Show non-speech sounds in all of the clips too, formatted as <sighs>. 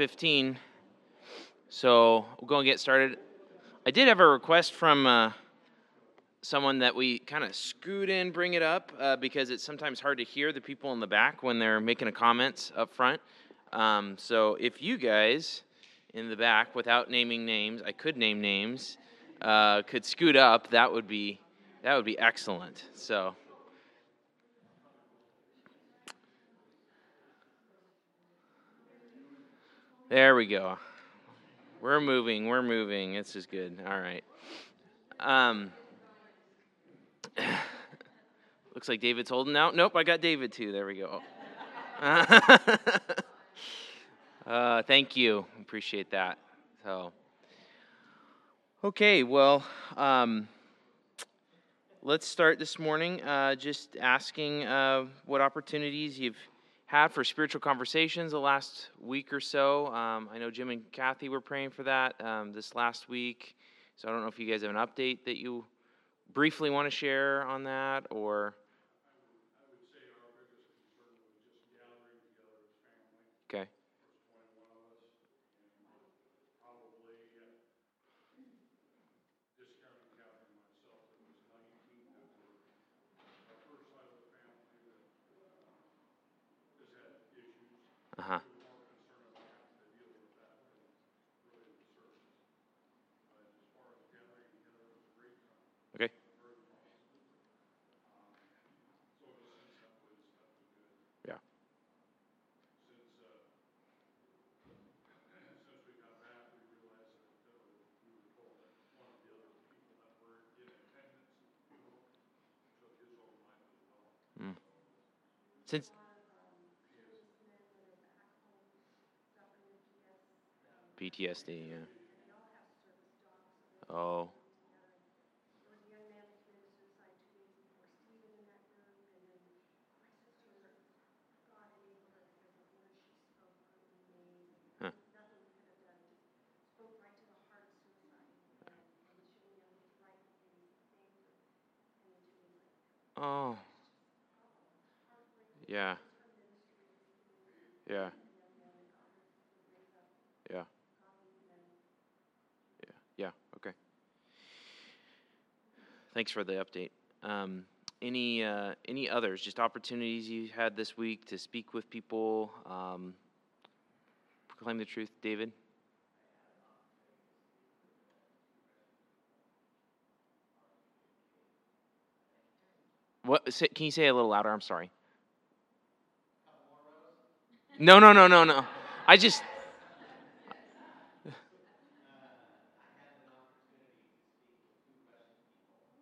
15. So we'll go and get started. I did have a request from uh, someone that we kind of scoot in, bring it up, uh, because it's sometimes hard to hear the people in the back when they're making a comments up front. Um, so if you guys in the back, without naming names, I could name names, uh, could scoot up, that would be that would be excellent. So. There we go. We're moving. We're moving. This is good. All right. Um, <sighs> looks like David's holding out. Nope, I got David too. There we go. <laughs> uh, thank you. Appreciate that. So, okay. Well, um, let's start this morning. Uh, just asking uh, what opportunities you've had for spiritual conversations the last week or so. Um, I know Jim and Kathy were praying for that um, this last week. So I don't know if you guys have an update that you briefly want to share on that or. Okay. Uh huh. Okay. Yeah. Mm. Since PTSD, yeah. Oh. Huh. Oh. Yeah. Yeah. Yeah. Yeah. Yeah. Okay. Thanks for the update. Um, any uh, any others? Just opportunities you had this week to speak with people, um, proclaim the truth, David. What? Can you say a little louder? I'm sorry. No, no, no, no, no. I just.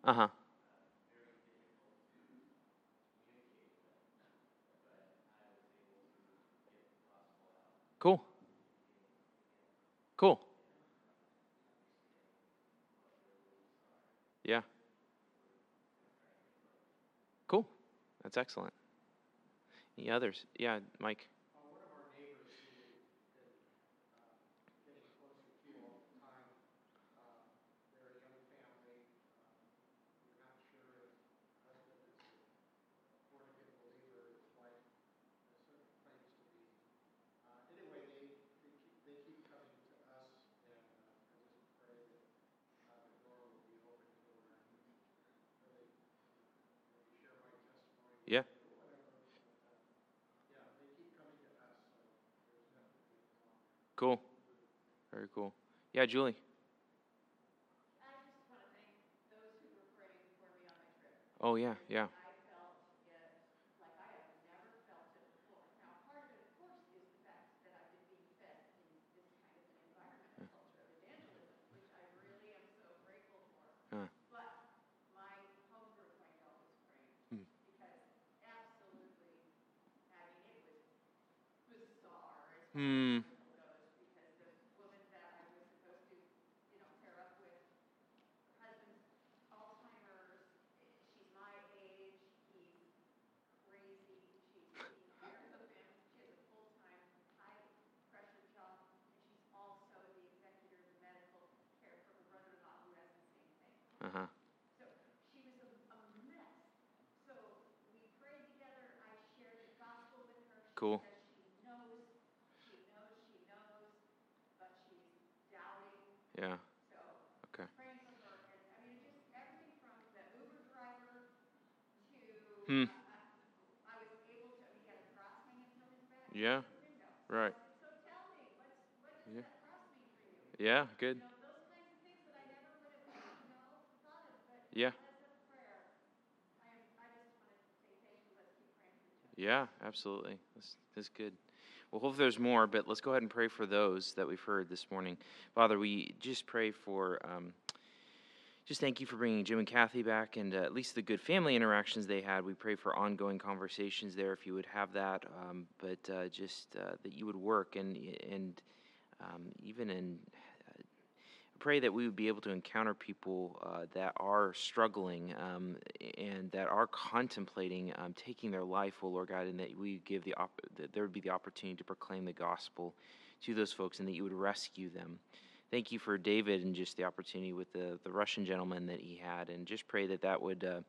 Uh huh. Cool. Cool. Yeah. Cool. That's excellent. Any others? Yeah, Mike. Yeah. Cool. Very cool. Yeah, Julie. Oh yeah, yeah. Hmm. Hmm. Uh huh. Cool. Yeah. So, Okay. praying for her, and, I mean, just everything from the Uber driver to, Hmm. uh, I was able to, he had a cross hanging from his back. Yeah. out the window. Right. So tell me, what's, what Yeah. that cross mean for you? Yeah. Good. You know, those of that I never would have, you know, of, Yeah. as a prayer, I, I just wanted to say thank you, let's keep praying for each other. Yeah, absolutely. That's, that's good. Well, hopefully there's more, but let's go ahead and pray for those that we've heard this morning. Father, we just pray for, um, just thank you for bringing Jim and Kathy back and uh, at least the good family interactions they had. We pray for ongoing conversations there if you would have that, um, but uh, just uh, that you would work and, and um, even in pray that we would be able to encounter people uh, that are struggling um, and that are contemplating um, taking their life, oh Lord God, and that we give the op- that there would be the opportunity to proclaim the gospel to those folks, and that you would rescue them. Thank you for David and just the opportunity with the the Russian gentleman that he had, and just pray that that would. Uh,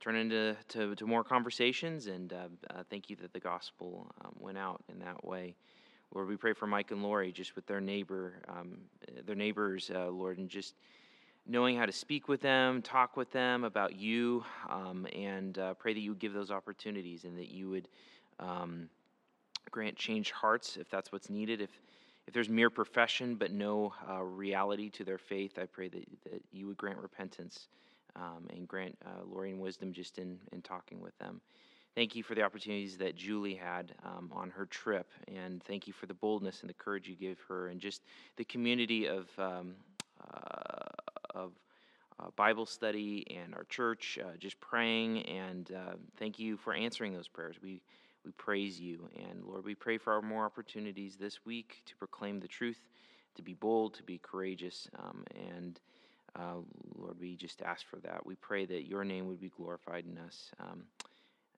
Turn into to, to more conversations, and uh, uh, thank you that the gospel um, went out in that way. Lord, we pray for Mike and Lori, just with their neighbor, um, their neighbors, uh, Lord, and just knowing how to speak with them, talk with them about you, um, and uh, pray that you would give those opportunities and that you would um, grant changed hearts if that's what's needed. If if there's mere profession but no uh, reality to their faith, I pray that, that you would grant repentance um, and grant uh, Lori and wisdom just in, in talking with them. Thank you for the opportunities that Julie had um, on her trip, and thank you for the boldness and the courage you gave her, and just the community of um, uh, of uh, Bible study and our church, uh, just praying, and uh, thank you for answering those prayers. We we praise you, and Lord, we pray for more opportunities this week to proclaim the truth, to be bold, to be courageous, um, and uh, Lord, we just ask for that. We pray that your name would be glorified in us.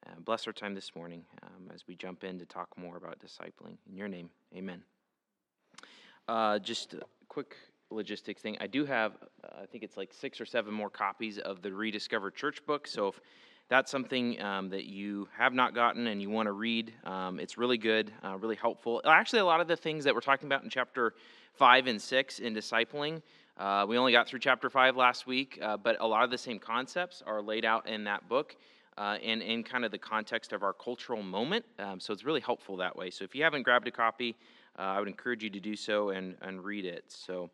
Uh, bless our time this morning um, as we jump in to talk more about discipling. In your name, amen. Uh, just a quick logistics thing. I do have, uh, I think it's like six or seven more copies of the Rediscovered Church book. So if that's something um, that you have not gotten and you want to read, um, it's really good, uh, really helpful. Actually, a lot of the things that we're talking about in chapter five and six in discipling. Uh, we only got through chapter 5 last week, uh, but a lot of the same concepts are laid out in that book uh, and in kind of the context of our cultural moment. Um, so it's really helpful that way. So if you haven't grabbed a copy, uh, I would encourage you to do so and, and read it. So,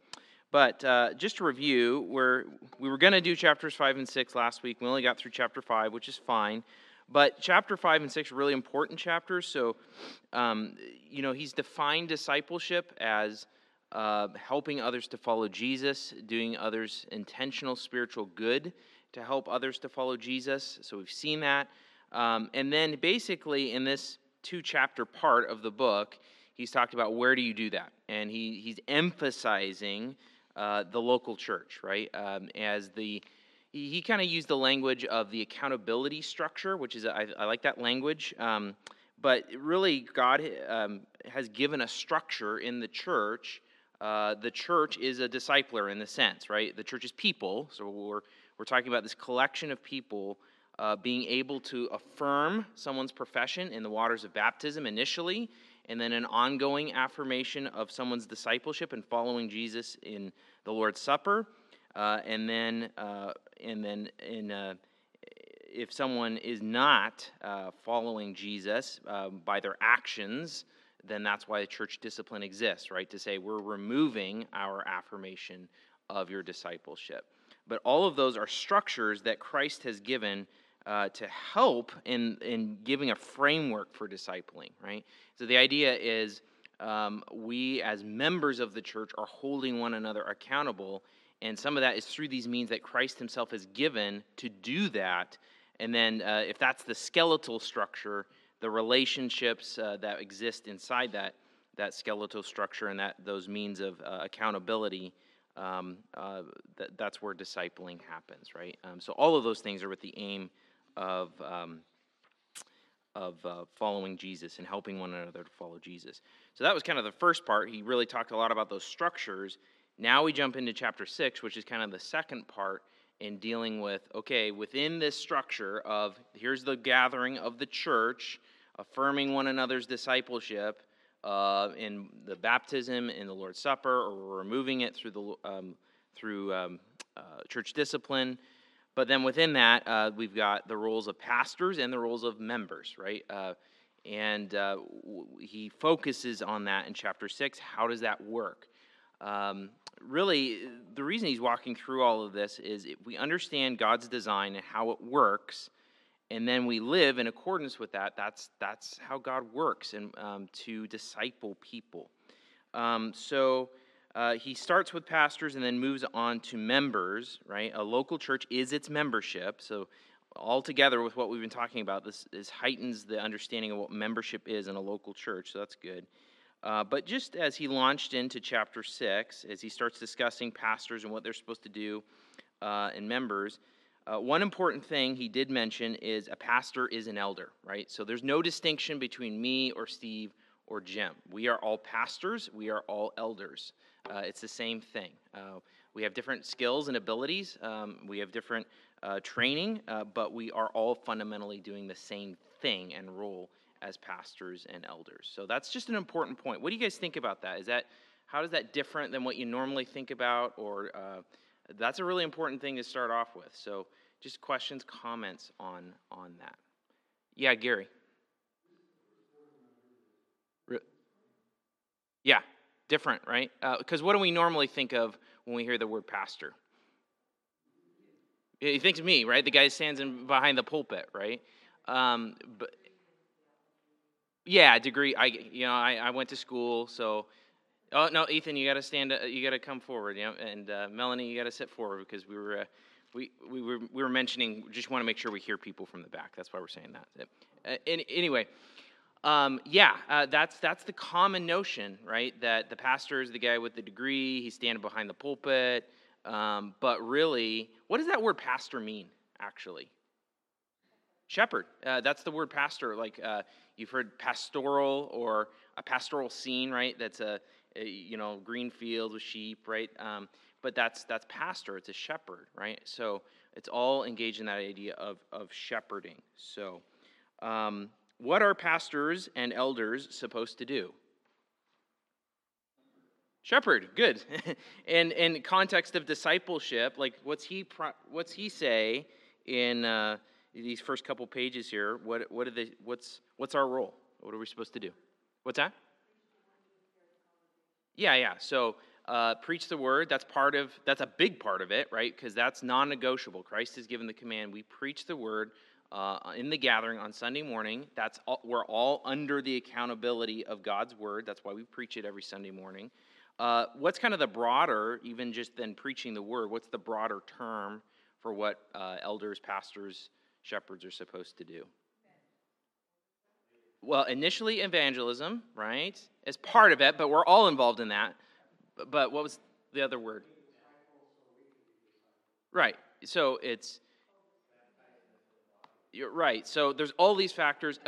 but uh, just to review, we're, we were going to do chapters 5 and 6 last week. We only got through chapter 5, which is fine. But chapter 5 and 6 are really important chapters. So, um, you know, he's defined discipleship as uh, helping others to follow Jesus, doing others intentional spiritual good to help others to follow Jesus. So we've seen that. Um, and then basically in this two chapter part of the book, he's talked about where do you do that? And he, he's emphasizing uh, the local church, right? Um, as the he, kind of used the language of the accountability structure, which is I, I like that language. Um, but really, God um, has given a structure in the church uh, the church is a discipler in the sense, right? The church is people, so we're, we're talking about this collection of people uh, being able to affirm someone's profession in the waters of baptism initially, and then an ongoing affirmation of someone's discipleship and following Jesus in the Lord's Supper, uh, and then uh, and then in uh, if someone is not uh, following Jesus by their actions then that's why the church discipline exists, right? To say we're removing our affirmation of your discipleship. But all of those are structures that Christ has given uh, to help in, in giving a framework for discipling, right? So the idea is um, we, as members of the church, are holding one another accountable. And some of that is through these means that Christ himself has given to do that. And then, uh, if that's the skeletal structure, the relationships uh, that exist inside that that skeletal structure and that those means of uh, accountability um, uh, th- that's where discipling happens right? Um, so all of those things are with the aim of um, of uh, following jesus and helping one another to follow jesus. So that was kind of the first part. He really talked a lot about those structures. Now we jump into chapter 6 which is kind of the second part in dealing with okay within this structure of here's the gathering of the church affirming one another's discipleship uh, in the baptism, in the Lord's Supper, or removing it through the um, through um, uh, church discipline. But then within that, uh, we've got the roles of pastors and the roles of members, right? Uh, and uh, w- he focuses on that in chapter six. How does that work? Um, really, the reason he's walking through all of this is if we understand God's design and how it works, and then we live in accordance with that. That's that's how God works, and um, to disciple people. Um, so. Uh, he starts with pastors and then moves on to members, right? A local church is its membership. So, all together with what we've been talking about, this, this heightens the understanding of what membership is in a local church. So, that's good. Uh, but just as he launched into chapter 6, as he starts discussing pastors and what they're supposed to do uh, and members, uh, one important thing he did mention is a pastor is an elder, right? So, there's no distinction between me or Steve or Jim. We are all pastors, we are all elders. Uh, it's the same thing. Uh, we have different skills and abilities, um, we have different uh, training, uh, but we are all fundamentally doing the same thing and role as pastors and elders. So that's just an important point. What do you guys think about that? Is that how is that different than what you normally think about? Or uh, that's a really important thing to start off with. So just questions, comments on on that. Yeah, Gary. Yeah, different, right? Because what do we normally think of when we hear the word pastor? He thinks of me, right? The guy stands in behind the pulpit, right? Um, but yeah, degree. I you know I, I went to school, so oh no, Ethan, you got to stand. uh, You got to come forward, you know, and uh, Melanie, you got to sit forward because we were. Uh, we, we were we were mentioning just want to make sure we hear people from the back. That's why we're saying that. Uh, any, anyway, um, yeah, uh, that's that's the common notion, right? That the pastor is the guy with the degree. He's standing behind the pulpit. Um, but really, what does that word pastor mean? Actually, shepherd. Uh, that's the word pastor. Like uh, you've heard pastoral or a pastoral scene, right? That's a, a you know green field with sheep, right? Um, but that's that's pastor. It's a shepherd, right? So it's all engaged in that idea of of shepherding. So. Um, what are pastors and elders supposed to do? Shepherd, good. <laughs> and in context of discipleship, like what's he what's he say in uh, these first couple pages here? What what are the what's what's our role? What are we supposed to do? What's that? Yeah, yeah. So uh, preach the word. That's part of that's a big part of it, right? Because that's non-negotiable. Christ has given the command. We preach the word uh, in the gathering on Sunday morning. That's all, we're all under the accountability of God's word. That's why we preach it every Sunday morning. Uh, what's kind of the broader, even just than preaching the word? What's the broader term for what uh, elders, pastors, shepherds are supposed to do? Well, initially evangelism, right, is part of it, but we're all involved in that. But, what was the other word? Right. So it's you're right. So there's all these factors.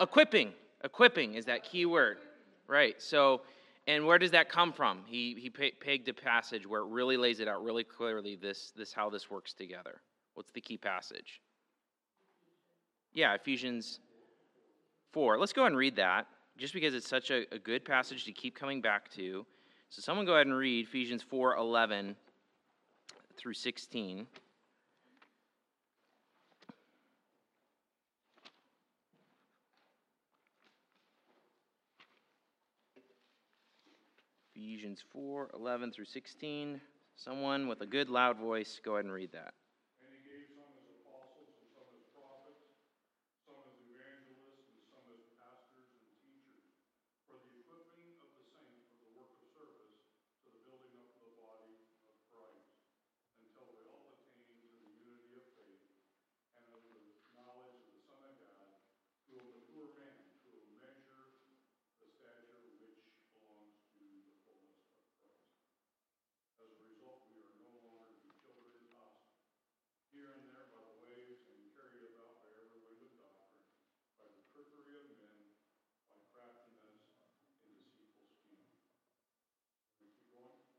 Equipping, equipping is that key word, right? So, and where does that come from? He he pe- pegged a passage where it really lays it out really clearly. This this how this works together. What's the key passage? Yeah, Ephesians four. Let's go and read that, just because it's such a, a good passage to keep coming back to. So, someone go ahead and read Ephesians four eleven through sixteen. Ephesians 4 11 through 16. Someone with a good loud voice, go ahead and read that.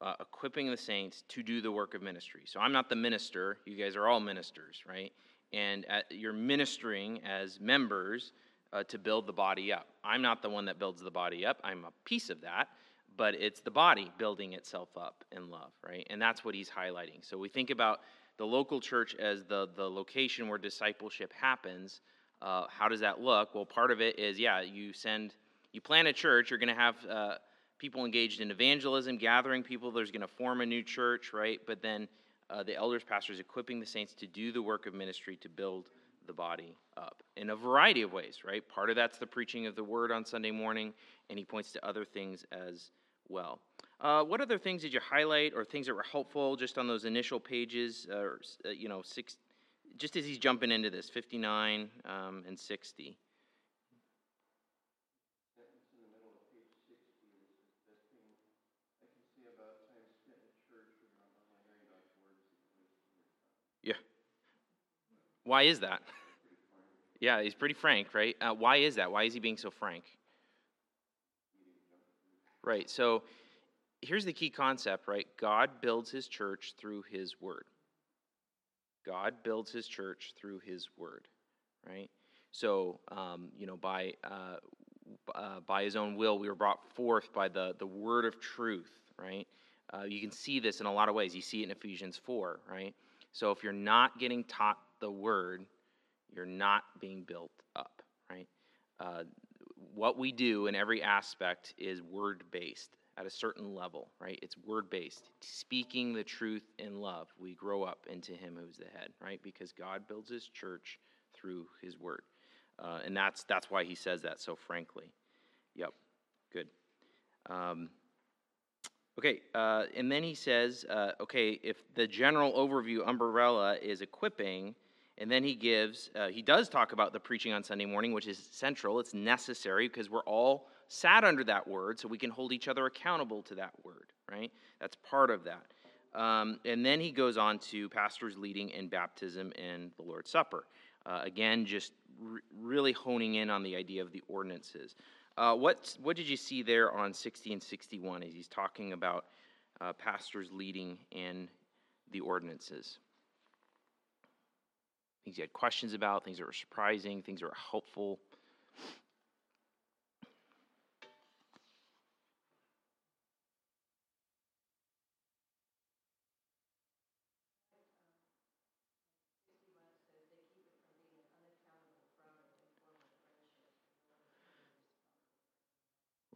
uh, equipping the saints to do the work of ministry. So I'm not the minister. You guys are all ministers, right? And at, you're ministering as members uh, to build the body up. I'm not the one that builds the body up. I'm a piece of that, but it's the body building itself up in love, right? And that's what he's highlighting. So we think about the local church as the the location where discipleship happens. Uh, how does that look? Well, part of it is yeah, you send you plant a church, you're going to have uh, people engaged in evangelism, gathering people. There's going to form a new church, right? But then uh, the elders, pastors, equipping the saints to do the work of ministry to build the body up in a variety of ways, right? Part of that's the preaching of the word on Sunday morning, and he points to other things as well. Uh, what other things did you highlight, or things that were helpful just on those initial pages? Uh, uh, you know, six, just as he's jumping into this, 59 um, and 60. sentence in the middle of page sixty is the best thing I can say about time spent at church when you're online hearing God's word is that you're wasting your time. Yeah. Why is that? <laughs> Yeah, he's pretty frank, right? Uh, why is that? Why is he being so frank? Right. So here's the key concept, right? God builds his church through his word. God builds his church through his word, right? So, um, you know, by uh, uh, by his own will, we were brought forth by the the word of truth, right? Uh, you can see this in a lot of ways. You see it in Ephesians four, right? So if you're not getting taught the word, you're not being built up, right? Uh, what we do in every aspect is word based at a certain level, right? It's word based. Speaking the truth in love, we grow up into Him who's the head, right? Because God builds His church through His word, uh, and that's that's why He says that so frankly. Yep, good. Um, okay, uh, and then He says, uh, okay, if the general overview umbrella is equipping. And then he gives, uh, he does talk about the preaching on Sunday morning, which is central. It's necessary because we're all sat under that word, so we can hold each other accountable to that word, right? That's part of that. Um, and then he goes on to pastors leading in baptism and the Lord's Supper. Uh, again, just re- really honing in on the idea of the ordinances. Uh, what, what did you see there on 60 and 61 as he's talking about uh, pastors leading in the ordinances? Things you had questions about, things that were surprising, things that were helpful.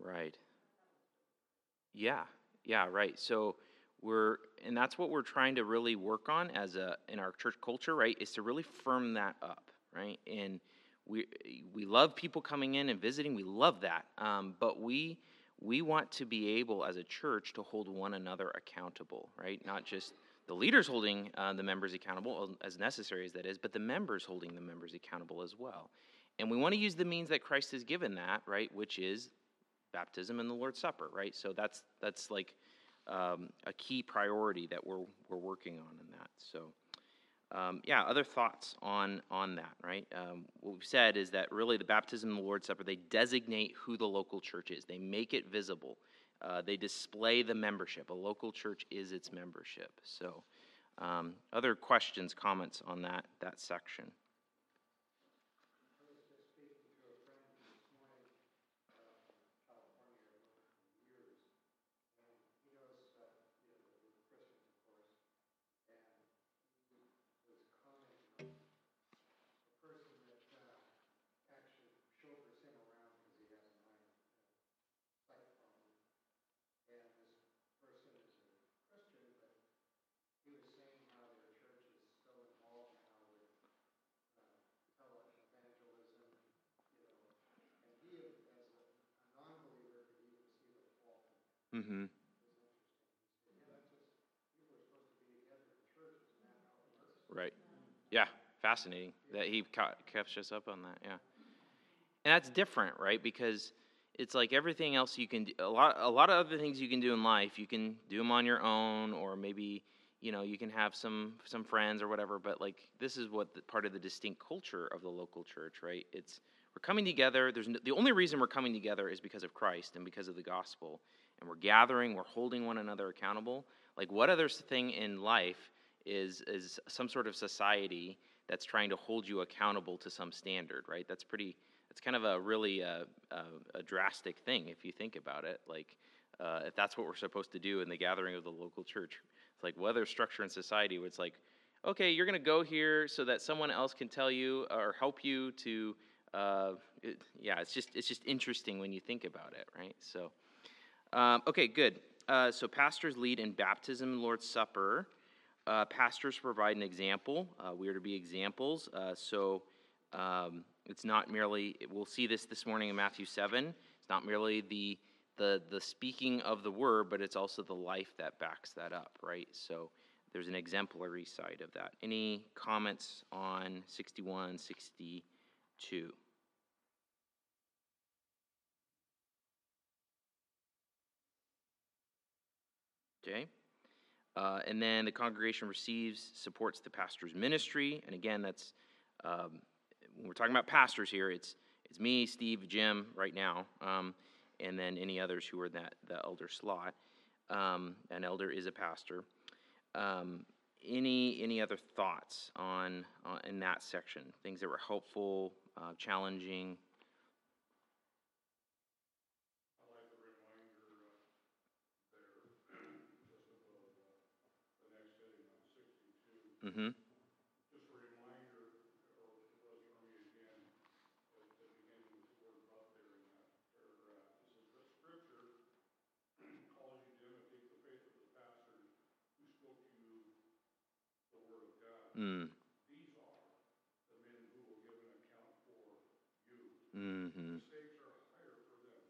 Right. Yeah. Yeah, right. So we're and that's what we're trying to really work on as a in our church culture right is to really firm that up right? And we we love people coming in and visiting. We love that. Um, but we we want to be able as a church to hold one another accountable right? Not just the leaders holding uh, the members accountable as necessary as that is but the members holding the members accountable as well. And we want to use the means that christ has given that right which is baptism and the lord's supper right? So that's that's like um, a key priority that we're we're working on in that. So, um, yeah, other thoughts on on that, right? Um, what we've said is that really the baptism and the Lord's Supper they designate who the local church is. They make it visible. Uh, they display the membership. A local church is its membership. So, um, other questions, comments on that that section? Mm-hmm. Right. Yeah. Fascinating that he ca- catches us up on that. Yeah. And that's different, right? Because it's like everything else you can do. A lot, a lot of other things you can do in life, you can do them on your own, or maybe you know, you can have some some friends or whatever, but like this is what the, part of the distinct culture of the local church, right? It's we're coming together. There's no, the only reason we're coming together is because of Christ and because of the gospel, and we're gathering, we're holding one another accountable. Like what other thing in life is is some sort of society that's trying to hold you accountable to some standard, right? That's pretty. It's kind of a really uh, uh, a drastic thing if you think about it. Like uh, if that's what we're supposed to do in the gathering of the local church, it's like what other structure in society where it's like, okay, you're going to go here so that someone else can tell you or help you to. Uh, it, yeah, it's just it's just interesting when you think about it, right? So, um, okay, good. Uh, so pastors lead in baptism, and Lord's Supper. Uh, pastors provide an example. Uh, we are to be examples. Uh, so um, it's not merely. We'll see this this morning in Matthew seven. It's not merely the the the speaking of the word, but it's also the life that backs that up, right? So there's an exemplary side of that. Any comments on 61, 62? Okay. Uh, and then the congregation receives, supports the pastor's ministry. And again, that's um, when we're talking about pastors here, it's it's me, Steve, Jim, right now, um, and then any others who are in that the elder slot. Um, an elder is a pastor. Um, any any other thoughts on, on in that section? Things that were helpful, uh, challenging. I like the reminder, uh, there, just above, uh, the next heading on sixty-two. Mm-hmm. Just a reminder, or it was for me again, at the beginning with the word but there in that paragraph. It says, "But scripture calls you to imitate the faith of the pastor who spoke to you the word of God. Mm. These are the men who will give an account for you. Mm-hmm. The stakes are higher for them.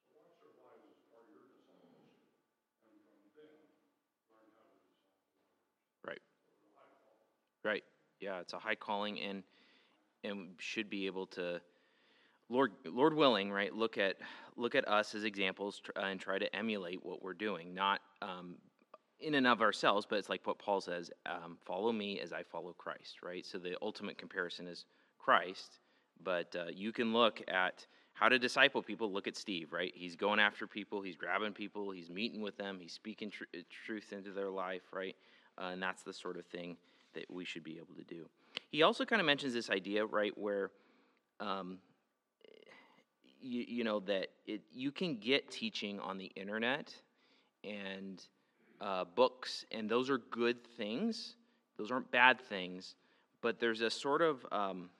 So watch their lives as part of your discipleship, and from them, learn how to disciple others. Right. Right. Yeah, it's a high calling and and should be able to Lord Lord willing, right? Look at look at us as examples tr- uh, and try to emulate what we're doing, not um, in and of ourselves, but it's like what Paul says: um, "Follow me as I follow Christ." Right. So the ultimate comparison is Christ, but uh, you can look at how to disciple people. Look at Steve, right? He's going after people, he's grabbing people, he's meeting with them, he's speaking tr- truth into their life, right? Uh, and that's the sort of thing that we should be able to do. He also kind of mentions this idea, right, where um, you, you know that it, you can get teaching on the internet and uh, books, and those are good things. Those aren't bad things, but there's a sort of um,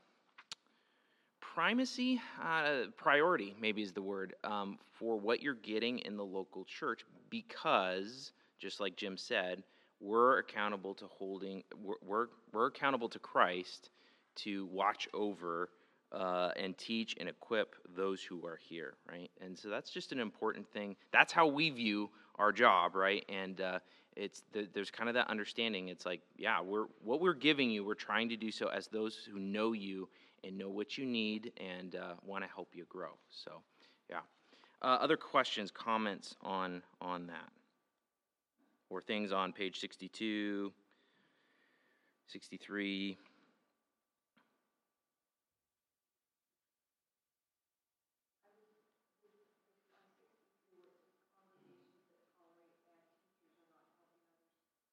primacy, uh, priority, maybe is the word, um, for what you're getting in the local church because, just like Jim said, we're accountable to holding, we're, we're, accountable to Christ to watch over uh, and teach and equip those who are here, right? And so that's just an important thing. That's how we view our job, right? And uh, it's the, there's kind of that understanding. It's like, yeah, we're what we're giving you, we're trying to do so as those who know you and know what you need and uh, want to help you grow. So, yeah. Uh, other questions, comments on on that, or things on page 62, 63.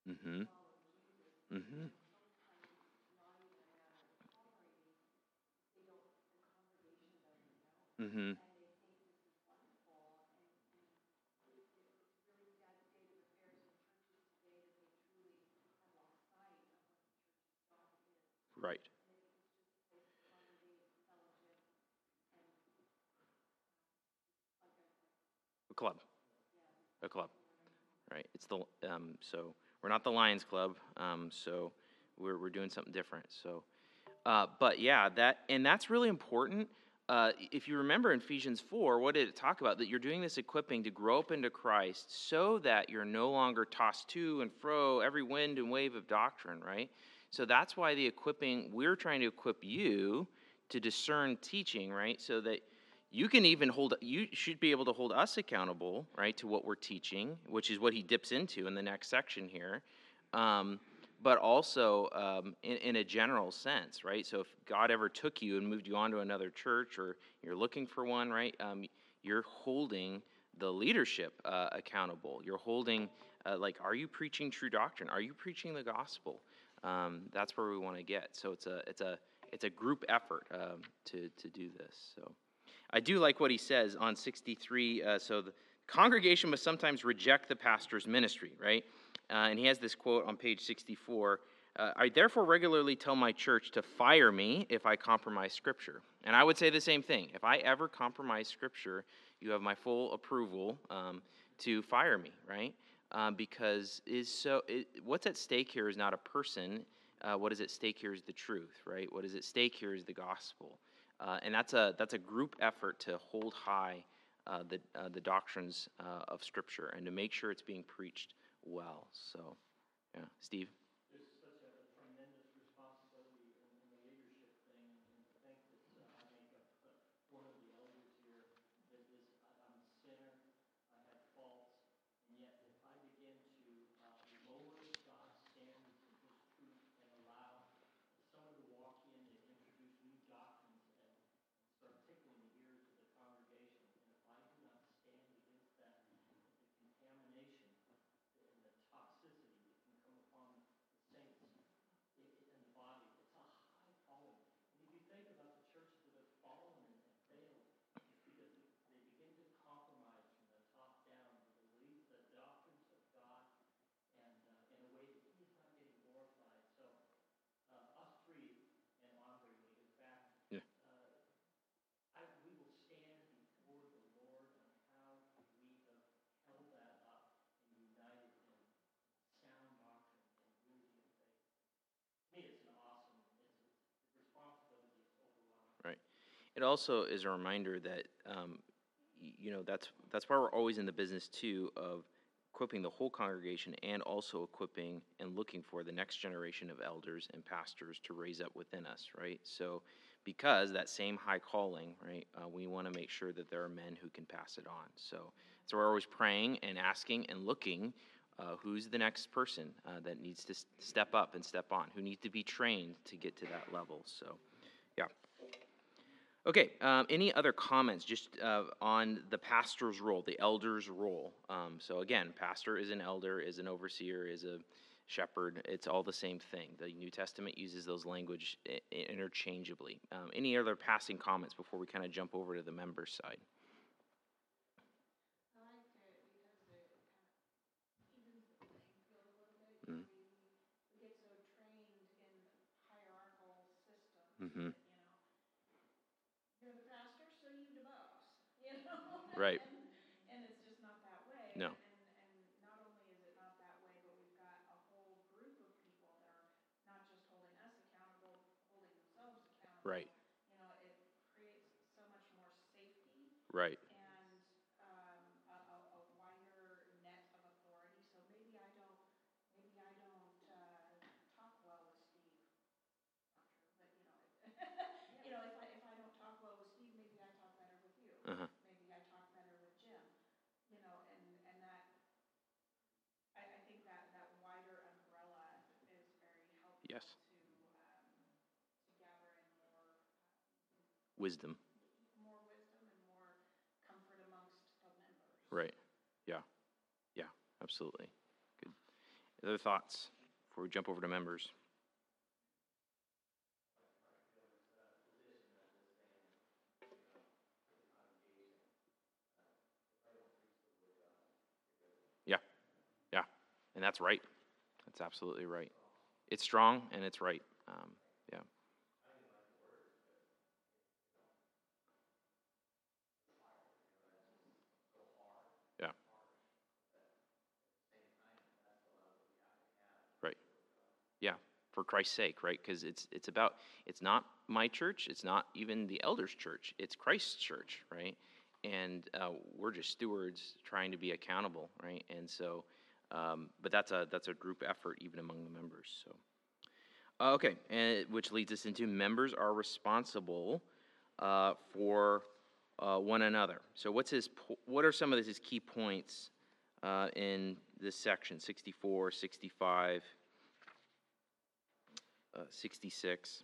Mm-hmm. Mm-hmm. Mm-hmm. Right. A club. A club. Right. It's the um, so we're not the Lions Club. Um, so we're we're doing something different. So, uh, but yeah, that and that's really important. Uh, if you remember in Ephesians 4, what did it talk about? That you're doing this equipping to grow up into Christ so that you're no longer tossed to and fro every wind and wave of doctrine, right? So that's why the equipping, we're trying to equip you to discern teaching, right? So that you can even hold, you should be able to hold us accountable, right, to what we're teaching, which is what he dips into in the next section here. um, but also um, in, in a general sense, right? So if God ever took you and moved you on to another church, or you're looking for one, right? Um, you're holding the leadership uh, accountable. You're holding, uh, like, are you preaching true doctrine? Are you preaching the gospel? Um, that's where we want to get. So it's a, it's a, it's a group effort um, to to do this. So. I do like what he says on 63. Uh, so the congregation must sometimes reject the pastor's ministry, right? Uh, and he has this quote on page 64 uh, I therefore regularly tell my church to fire me if I compromise Scripture. And I would say the same thing. If I ever compromise Scripture, you have my full approval um, to fire me, right? Um, because is so it, what's at stake here is not a person. Uh, what is at stake here is the truth, right? What is at stake here is the gospel. Uh, and that's a, that's a group effort to hold high uh, the, uh, the doctrines uh, of Scripture and to make sure it's being preached well. So, yeah. Steve? There's such a tremendous responsibility in, in the leadership thing, and, and to think that uh, I make up uh, one of the elders here, that is, I- I'm a sinner, I have faults, and yet if I begin to uh, lower God's standards and His truth and allow someone to walk in and introduce new doctrines and start tickling the ears of the congregation, and if I do not stand against that, the contamination and the toxicity that can come upon the saints i- i- in the body, it's a high calling. And if you think about the churches that have fallen and have failed, it's because they begin to compromise from the top down, to believe the doctrines of God and uh, in a way that He's not getting glorified. So uh, us three and Andre, when he gets back, Yeah. uh, I, we will stand before the Lord on how we have held that up and united in sound doctrine and unity of faith. To me, it's an awesome, it's, it's, the responsibility is overwhelming. Right. It also is a reminder that um, you know that's that's why we're always in the business too of equipping the whole congregation and also equipping and looking for the next generation of elders and pastors to raise up within us, right? So because that same high calling, right, uh, we want to make sure that there are men who can pass it on. So so we're always praying and asking and looking. Uh, who's the next person uh, that needs to step up and step on? Who needs to be trained to get to that level? So, yeah. Okay, um, any other comments just uh, on the pastor's role, the elder's role? Um, so again, pastor is an elder, is an overseer, is a shepherd. It's all the same thing. The New Testament uses those language interchangeably. Um, any other passing comments before we kind of jump over to the members side? I liked it because it kind of evens the playing field a little bit. Mm. You know, we, we get so trained in hierarchical systems Mhm. that, you know, you're the pastor, so you the boss, you know? Right. And, it's just not that way. No. And, and not only is it not that way, but we've got a whole group of people that are not just holding us accountable, holding themselves accountable. Right. You know, it creates so much more safety Right. and um, a, a, a wider net of authority. So maybe I don't, maybe I don't uh, talk well with Steve. Not true, but you know, <laughs> you know, if I if I don't talk well with Steve, maybe I talk better with you. Uh-huh. Maybe I talk better with Jim. You know, and and that I, I think that that wider umbrella is very helpful Yes. to to gather in more um, Wisdom. more wisdom and more comfort amongst the members. Right. Yeah. Yeah. Absolutely. Good. Other thoughts before we jump over to members? Yeah. Yeah. And that's right. That's absolutely right. It's strong and it's right. Um, yeah. Yeah. Right. Yeah, for Christ's sake, right? Because it's it's about it's not my church, it's not even the elders' church, it's Christ's church, right? And uh, we're just stewards trying to be accountable, right? And so, um, but that's a that's a group effort even among the members. So, uh, okay, and which leads us into members are responsible uh, for uh, one another. So, what's his? po- What are some of his key points uh, in this section, 64, 65? uh, 66.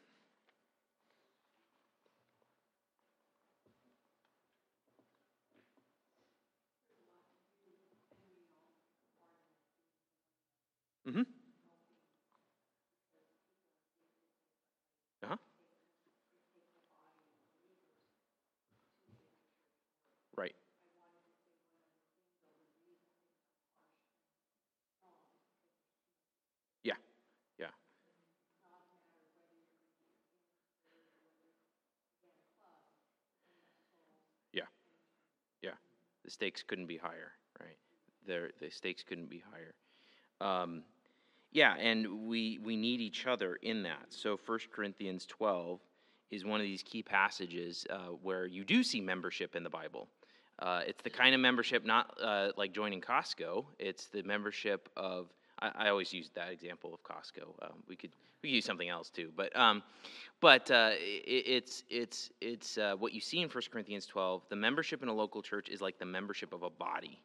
Mm-hmm. Uh-huh. Right. Yeah. Yeah. Yeah. Yeah. The stakes couldn't be higher, right? There, the stakes couldn't be higher. Um, yeah, and we we need each other in that. So 1 Corinthians 12 is one of these key passages uh, where you do see membership in the Bible. Uh, it's the kind of membership not uh, like joining Costco. It's the membership of I, I always use that example of Costco. Um, we could we could use something else too, but um, but uh, it, it's it's it's uh, what you see in 1 Corinthians 12. The membership in a local church is like the membership of a body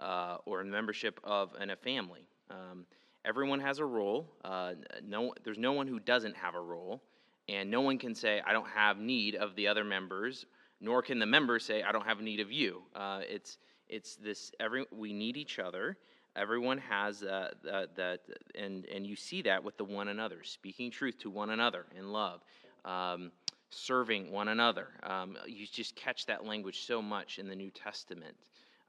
uh, or membership of in a family. Um, everyone has a role. Uh, no, there's no one who doesn't have a role, and no one can say I don't have need of the other members, nor can the members say I don't have need of you. Uh, it's it's this every we need each other. Everyone has uh, that, and and you see that with the one another, speaking truth to one another in love. Um, serving one another. Um, you just catch that language so much in the New Testament.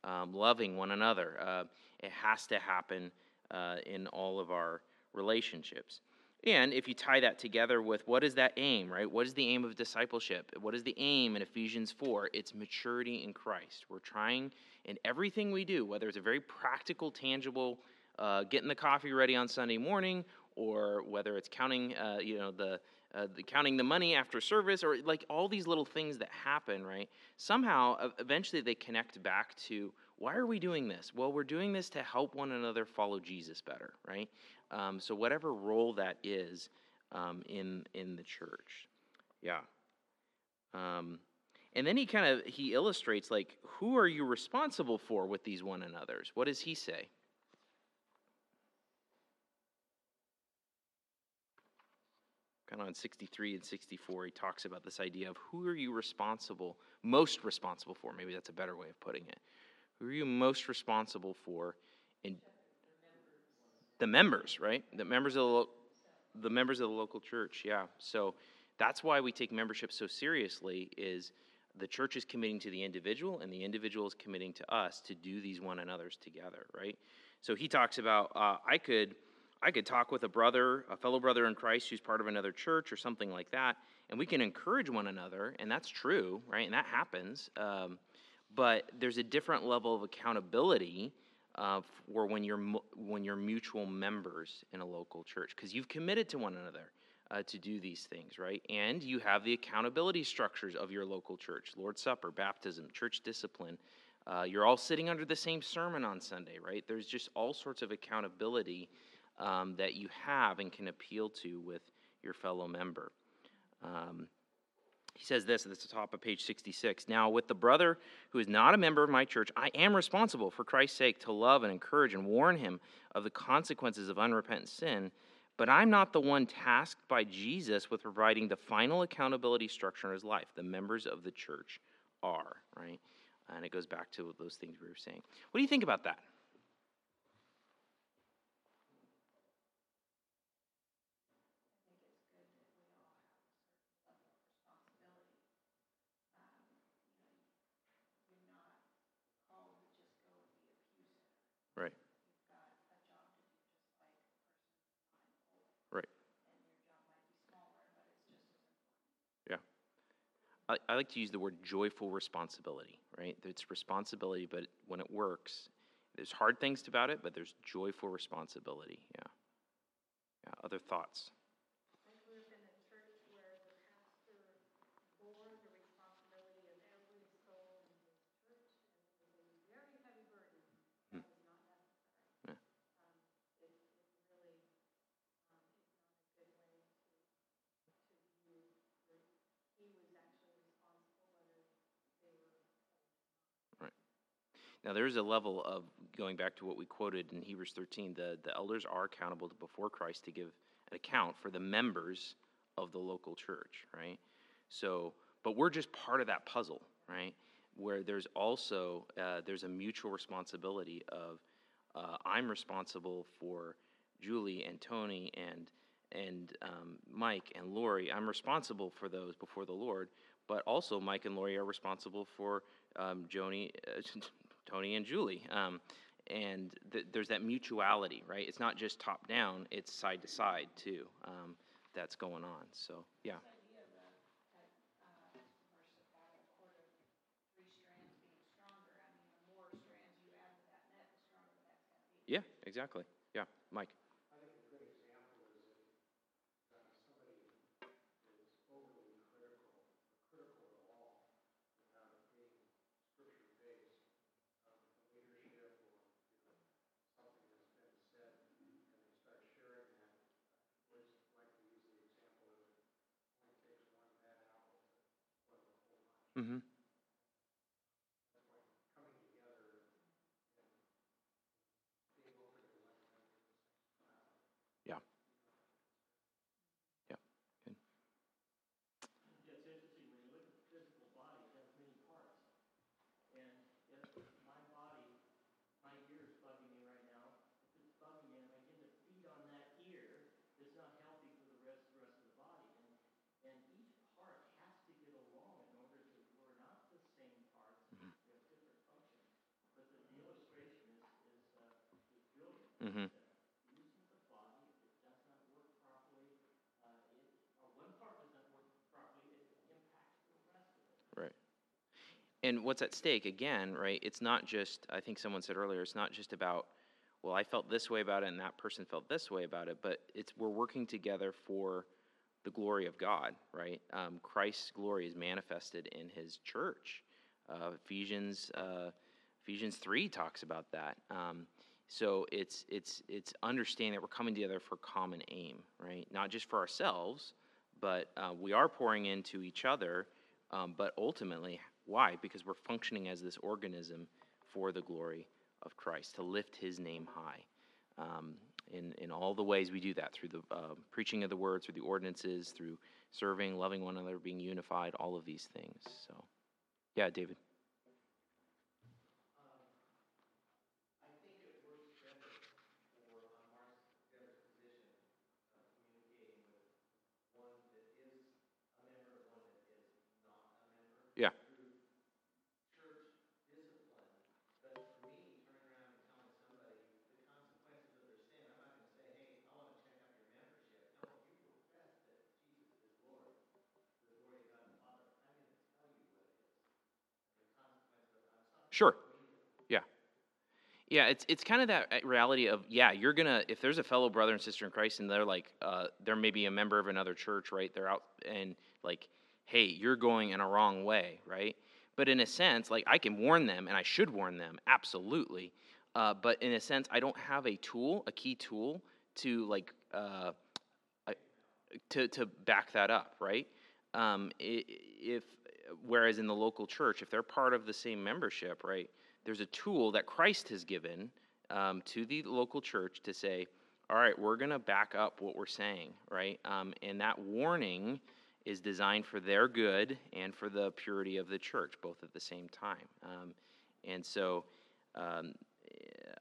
Um, loving one another. Uh, it has to happen uh, in all of our relationships. And if you tie that together with what is that aim, right? What is the aim of discipleship? What is the aim in Ephesians 4? It's maturity in Christ. We're trying in everything we do, whether it's a very practical, tangible, uh, getting the coffee ready on Sunday morning, or whether it's counting, uh, you know, the, uh, the counting the money after service, or like all these little things that happen, right? Somehow, eventually, they connect back to why are we doing this? Well, we're doing this to help one another follow Jesus better, right? Um, so whatever role that is um, in in the church, yeah. Um, and then he kind of he illustrates like who are you responsible for with these one another's? What does he say? kind of on 63 and 64 he talks about this idea of who are you responsible most responsible for maybe that's a better way of putting it who are you most responsible for? In the members, right? The members of the, lo- the members of the local church. Yeah. So that's why we take membership so seriously. Is the church is committing to the individual, and the individual is committing to us to do these one another's together, right? So he talks about uh, I could. I could talk with a brother, a fellow brother in Christ who's part of another church or something like that, and we can encourage one another, and that's true, right? And that happens. Um, but there's a different level of accountability uh, for when you're when you're mutual members in a local church because you've committed to one another uh, to do these things, right? And you have the accountability structures of your local church: Lord's Supper, baptism, church discipline. Uh, you're all sitting under the same sermon on Sunday, right? There's just all sorts of accountability um, that you have and can appeal to with your fellow member. Um, he says this at the top of page 66 Now, with the brother who is not a member of my church, I am responsible for Christ's sake to love and encourage and warn him of the consequences of unrepentant sin. But I'm not the one tasked by Jesus with providing the final accountability structure in his life. The members of the church are, right? And it goes back to those things we were saying. What do you think about that? Right. Right. Yeah. I, I like to use the word joyful responsibility, right? It's responsibility, but when it works, there's hard things about it, but there's joyful responsibility. Yeah. Yeah. Other thoughts? Now, there is a level of going back to what we quoted in Hebrews 13. The the elders are accountable to, before Christ to give an account for the members of the local church, right? So, but we're just part of that puzzle, right? Where there's also uh, there's a mutual responsibility of uh, I'm responsible for Julie and Tony and and um, Mike and Lori. I'm responsible for those before the Lord, but also Mike and Lori are responsible for um, Joni, uh, <laughs> Tony and Julie. Um, and th- there's that mutuality, right? It's not just top down; it's side to side too. Um, that's going on. So yeah. Yeah, exactly. Yeah, that, uh, Mr. Back, a cord of three strands being stronger, I mean, the more strands you add to that net, the stronger the net's gonna be. Yeah, exactly. Yeah, Mike. I think a good example is if uh, somebody is overly critical, or critical at all, without it being scripture-based, of the leadership or, you know, something that's been said, and they start sharing that. I always like to use the example of it only takes one bad apple to spoil the whole bunch. Mm-hmm. That's why coming together and being open to one another is uh, Yeah. Yeah. Good. Yeah, it's interesting, when you look at the physical body, it has many parts. And if my body, my ear is bugging me right now, if it's bugging me and I begin to feed on that ear, it's not healthy for the rest, the rest of the body. And, and each part has to get along in order to, we're not the same parts, we have different functions. But the, the illustration is, is, uh, is brilliant. Mm-hmm. Using the body, if it does not work properly, uh, it, or one part does not work properly, it impacts the rest of it. Right. And what's at stake again, right? It's not just I think someone said earlier, it's not just about well, I felt this way about it and that person felt this way about it, but it's we're working together for the glory of God, right? Um, Christ's glory is manifested in His church. Uh, Ephesians uh, Ephesians three talks about that. Um, so it's it's it's understanding that we're coming together for common aim, right? Not just for ourselves, but uh, we are pouring into each other. Um, but ultimately, why? Because we're functioning as this organism for the glory of Christ, to lift His name high. Um, in, in all the ways we do that through the uh, preaching of the word, through the ordinances, through serving, loving one another, being unified, all of these things. So, yeah, David. I think it works better for, on Mark's better position, uh, communicating with one that is a member, one that is not a member. Yeah. Through church discipline, but for me, turning around and telling somebody the consequences of their sin, I'm not gonna say, hey, I wanna check out your membership. No, if you profess that Jesus is Lord, for the glory of God the Father, I'm gonna tell you what it is. And the consequences of, I'm sorry. Sure. Yeah. Yeah, it's it's kind of that uh, reality of yeah, you're gonna if there's a fellow brother and sister in Christ and they're like uh, they're maybe a member of another church, right? They're out and like, hey, you're going in a wrong way, right? But in a sense, like I can warn them and I should warn them, absolutely. Uh, but in a sense, I don't have a tool, a key tool to like uh, to to back that up, right? Um, if whereas in the local church, if they're part of the same membership, right, there's a tool that Christ has given um, to the local church to say, all right, we're going to back up what we're saying, right? Um, and that warning is designed for their good and for the purity of the church, both at the same time. Um, and so. Um,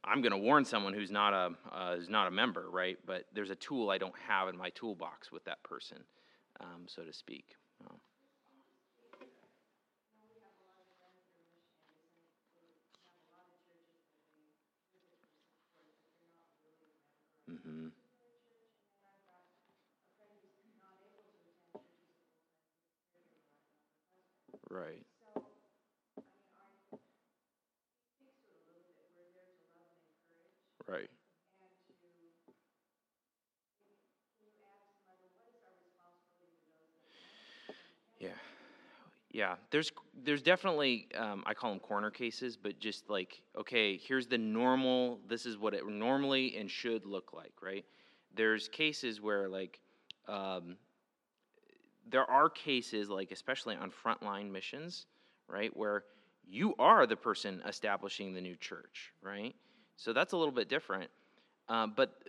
I'm going to warn someone who's not a uh, who's not a member, right? But there's a tool I don't have in my toolbox with that person, um, so to speak. Um, hmm Right. Right. Yeah. Yeah, there's there's definitely um, I call them corner cases, but just like okay, here's the normal. This is what it normally and should look like, right? There's cases where like um, there are cases like especially on frontline missions, right, where you are the person establishing the new church, right? So that's a little bit different. Uh, but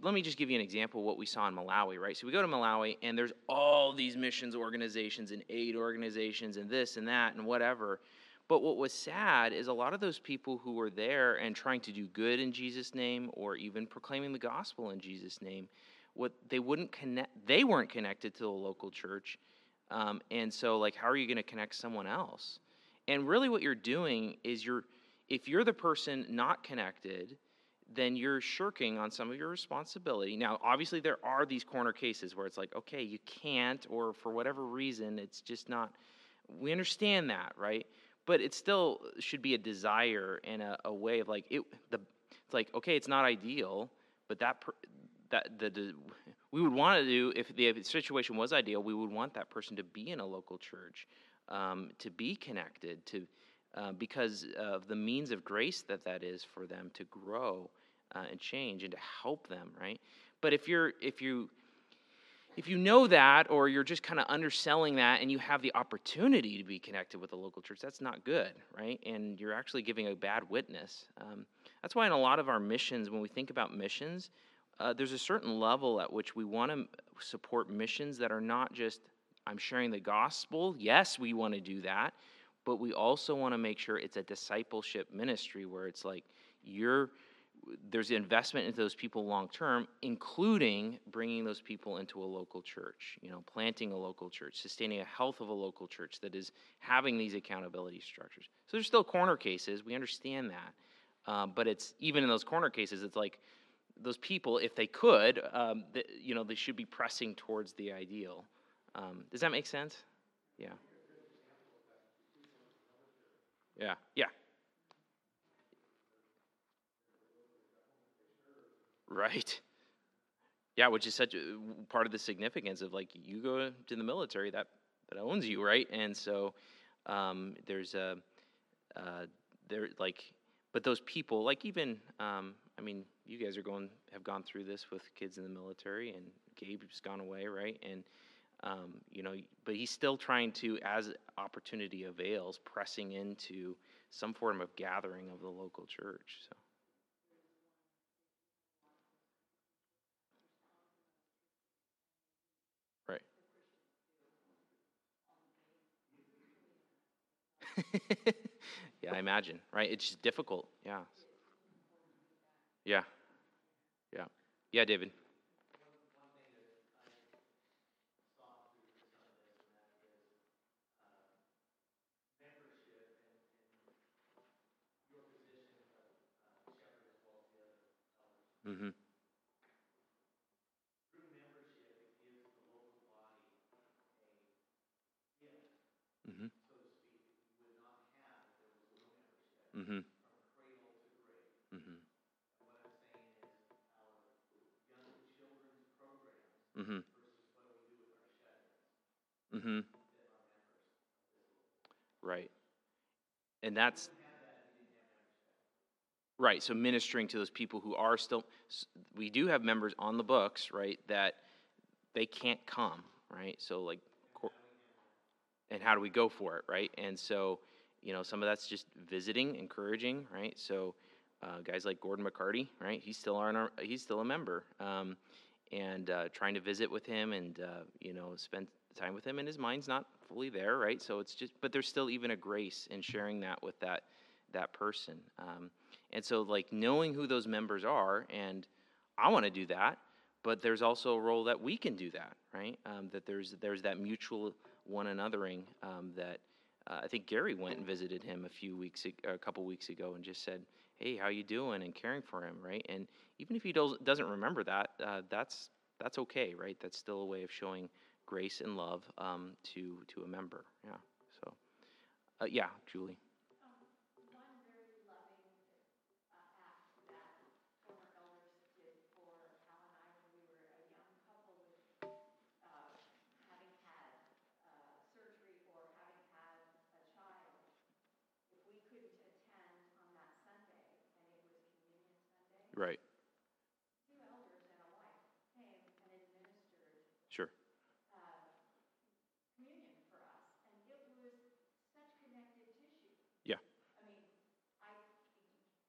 let me just give you an example of what we saw in Malawi, right? So we go to Malawi, and there's all these missions organizations and aid organizations and this and that and whatever. But what was sad is a lot of those people who were there and trying to do good in Jesus' name or even proclaiming the gospel in Jesus' name, what they wouldn't connect, they weren't connected to the local church. Um, and so, like, how are you going to connect someone else? And really, what you're doing is you're, if you're the person not connected, then you're shirking on some of your responsibility. Now, obviously, there are these corner cases where it's like, okay, you can't, or for whatever reason, it's just not. We understand that, right? But it still should be a desire and a, a way of like it. The it's like okay, it's not ideal, but that per, that the, we would want to do if the, if the situation was ideal, we would want that person to be in a local church, um, to be connected, to uh, because of the means of grace that that is for them to grow uh, and change and to help them, right? But if you're if you if you know that or you're just kind of underselling that and you have the opportunity to be connected with a local church that's not good right and you're actually giving a bad witness um, that's why in a lot of our missions when we think about missions uh, there's a certain level at which we want to support missions that are not just i'm sharing the gospel yes we want to do that but we also want to make sure it's a discipleship ministry where it's like you're there's investment into those people long term, including bringing those people into a local church, you know, planting a local church, sustaining a health of a local church that is having these accountability structures. So there's still corner cases. We understand that. Um, but it's even in those corner cases, it's like those people, if they could, um, th- you know, they should be pressing towards the ideal. Um, does that make sense? Yeah. Yeah. Yeah. Right. Yeah, which is such a part of the significance of like you go to the military that that owns you, right? And so um, there's a uh, there like, but those people like even um, I mean you guys are going have gone through this with kids in the military, and Gabe's gone away, right? And um, you know, but he's still trying to, as opportunity avails, pressing into some form of gathering of the local church. So. Right. <laughs> yeah, I imagine, right? It's just difficult. Yeah. Yeah. Yeah. Yeah, David. Mm-hmm. Mm-hmm. Mm-hmm. Mm-hmm. Mm-hmm. Right. And that's right. So ministering to those people who are still, we do have members on the books, right, that they can't come, right? So like, and how do we go for it, right? And so, you know, some of that's just visiting, encouraging, right? So, uh, guys like Gordon McCarty, right? He's still on our, he's still a member, um, and uh, trying to visit with him and uh, you know spend time with him. And his mind's not fully there, right? So it's just, but there's still even a grace in sharing that with that that person. Um, and so, like knowing who those members are, and I want to do that, but there's also a role that we can do that, right? Um, that there's there's that mutual one anothering um, that uh, I think Gary went and visited him a few weeks, a couple weeks ago, and just said, "Hey, how you doing?" and caring for him, right? And even if he does, doesn't remember that, uh, that's that's okay, right? That's still a way of showing grace and love um, to to a member. Yeah. So, uh, yeah, Julie. Right. Two elders and a wife came and administered Sure. uh, communion for us, and it was such connective tissue. Right. Right. Because these people love me enough to give some afternoon on a Sunday Right. to come in and minister.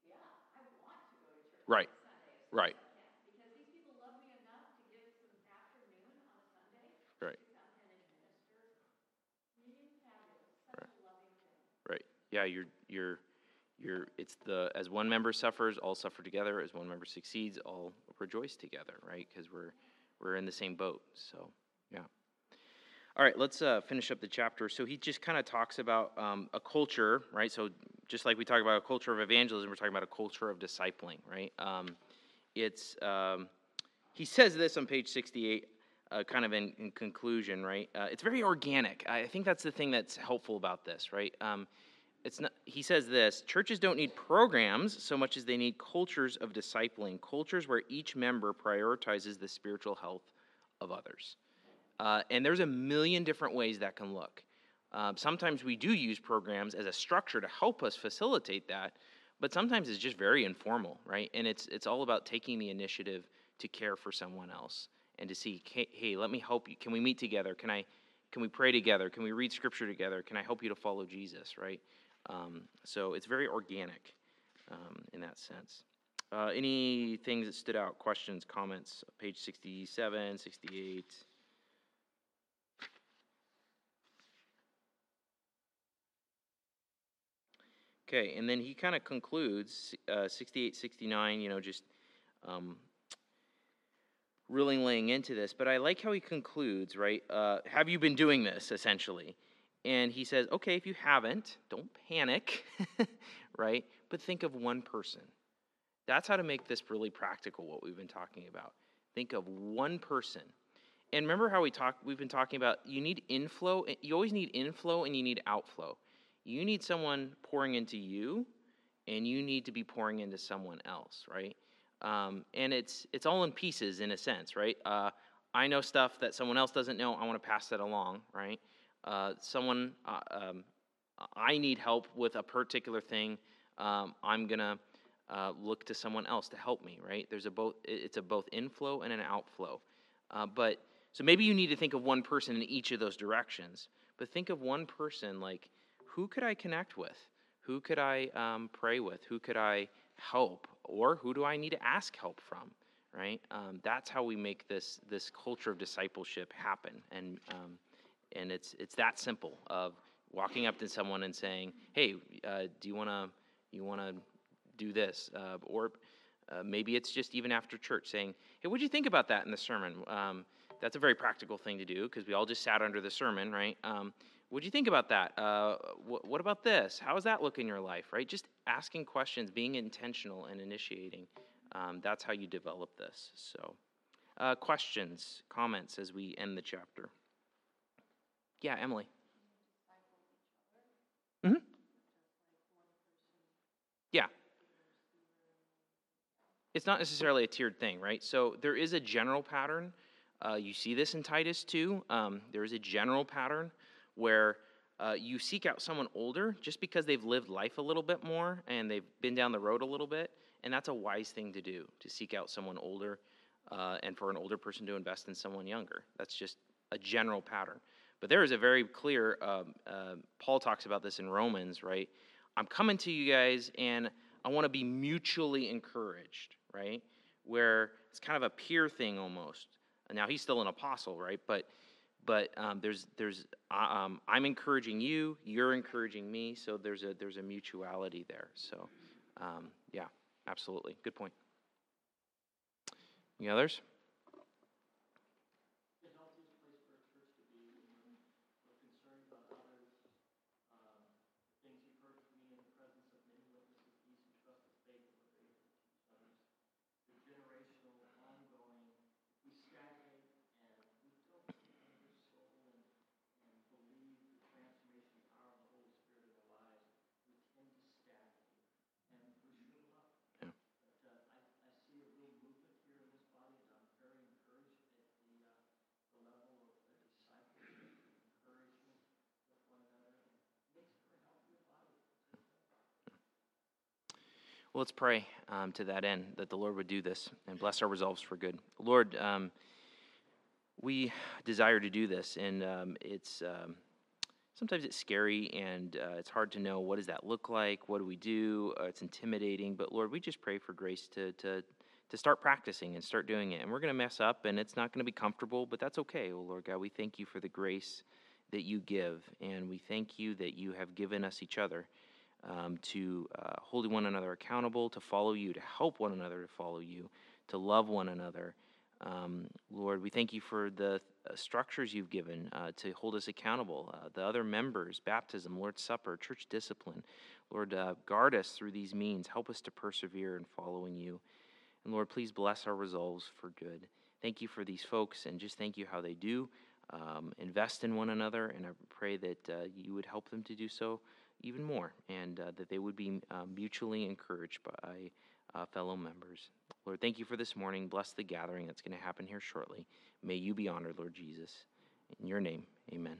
Really fabulous, such a loving thing. Right. Right. Yeah, you're you're you're it's the as one member suffers, all suffer together. As one member succeeds, all rejoice together, right? Because we're we're in the same boat. So, yeah. All right, let's uh, finish up the chapter. So he just kind of talks about um, a culture, right? So just like we talk about a culture of evangelism, we're talking about a culture of discipling, right? Um, it's um, he says this on page 68 uh, kind of in, in conclusion right uh, it's very organic i think that's the thing that's helpful about this right um, it's not he says this churches don't need programs so much as they need cultures of discipling cultures where each member prioritizes the spiritual health of others uh, and there's a million different ways that can look. Um, sometimes we do use programs as a structure to help us facilitate that but sometimes it's just very informal right? And it's it's all about taking the initiative to care for someone else and to see hey let me help you. Can we meet together? Can i can we pray together? Can we read scripture together? Can i help you to follow jesus? Right? Um, so it's very organic um, in that sense. Uh, any things that stood out? Questions comments? Page 67 68 Okay, and then he kind of concludes uh, 68, 69, you know, just um, really laying into this. But I like how he concludes, right? Uh, have you been doing this, essentially? And he says, okay, if you haven't, don't panic, <laughs> right? But think of one person. That's how to make this really practical, what we've been talking about. Think of one person. And remember how we talk, we've been talking about you need inflow, you always need inflow and you need outflow. You need someone pouring into you, and you need to be pouring into someone else, right? Um, and it's it's all in pieces in a sense, right? Uh, I know stuff that someone else doesn't know. I want to pass that along, right? Uh, someone uh, um, I need help with a particular thing. Um, I'm gonna uh, look to someone else to help me, right? There's a both. It's a both inflow and an outflow. Uh, but so maybe you need to think of one person in each of those directions. But think of one person like who could I connect with? Who could I um, pray with? Who could I help? Or who do I need to ask help from? Right? Um, that's how we make this this culture of discipleship happen, and um, and it's it's that simple of walking up to someone and saying, "Hey, uh, do you want to you want to do this?" Uh, or uh, maybe it's just even after church saying, "Hey, what'd you think about that in the sermon?" Um, that's a very practical thing to do because we all just sat under the sermon, right? Um, what do you think about that? Uh, wh- what about this? How does that look in your life, right? Just asking questions, being intentional and initiating. Um, that's how you develop this. So, uh, questions, comments as we end the chapter. Yeah, Emily. hmm Yeah. It's not necessarily a tiered thing, right? So there is a general pattern. Uh, you see this in Titus too. Um, there is a general pattern where uh, you seek out someone older just because they've lived life a little bit more and they've been down the road a little bit. And that's a wise thing to do to seek out someone older uh, and for an older person to invest in someone younger. That's just a general pattern. But there is a very clear, um, uh, Paul talks about this in Romans, right? I'm coming to you guys and I want to be mutually encouraged, right? Where it's kind of a peer thing almost. Now he's still an apostle, right? But but um, there's there's uh, um, I'm encouraging you, you're encouraging me, so there's a there's a mutuality there. So um, yeah, absolutely, good point. Any others? The healthiest place for a church to be when we're, we're concerned about others, um, things you've heard from me in the presence of many witnesses, peace and trust and faith that we're able to teach others. The generational, ongoing, we stagnate and we don't see another soul and, and believe the transformation power of the Holy Spirit in their lives, we tend to stagnate and we shrivel up. Yeah. But uh, I, I see a real movement here in this body, and I'm very encouraged at the, uh, the level of uh, discipleship and encouragement with one another. And it makes for a healthier body. Well, let's pray um, to that end that the Lord would do this and bless our resolves for good. Lord, um, we desire to do this, and um, it's um, sometimes it's scary and uh, it's hard to know what does that look like what do we do? Uh, it's intimidating but lord we just pray for grace to, to, to start practicing and start doing it. And we're going to mess up and it's not going to be comfortable but that's okay oh lord god. We thank you for the grace that you give and we thank you that you have given us each other um, to uh, hold one another accountable to follow you to help one another to follow you to love one another um, Lord, we thank you for the uh, structures you've given uh, to hold us accountable, uh, the other members, baptism, Lord's Supper, church discipline. Lord, uh, guard us through these means. Help us to persevere in following you. And Lord, please bless our resolves for good. Thank you for these folks, and just thank you how they do um, invest in one another. And I pray that uh, you would help them to do so even more, and uh, that they would be mutually encouraged by uh, fellow members. Lord, thank you for this morning. Bless the gathering that's going to happen here shortly. May you be honored, Lord Jesus. In your name, amen.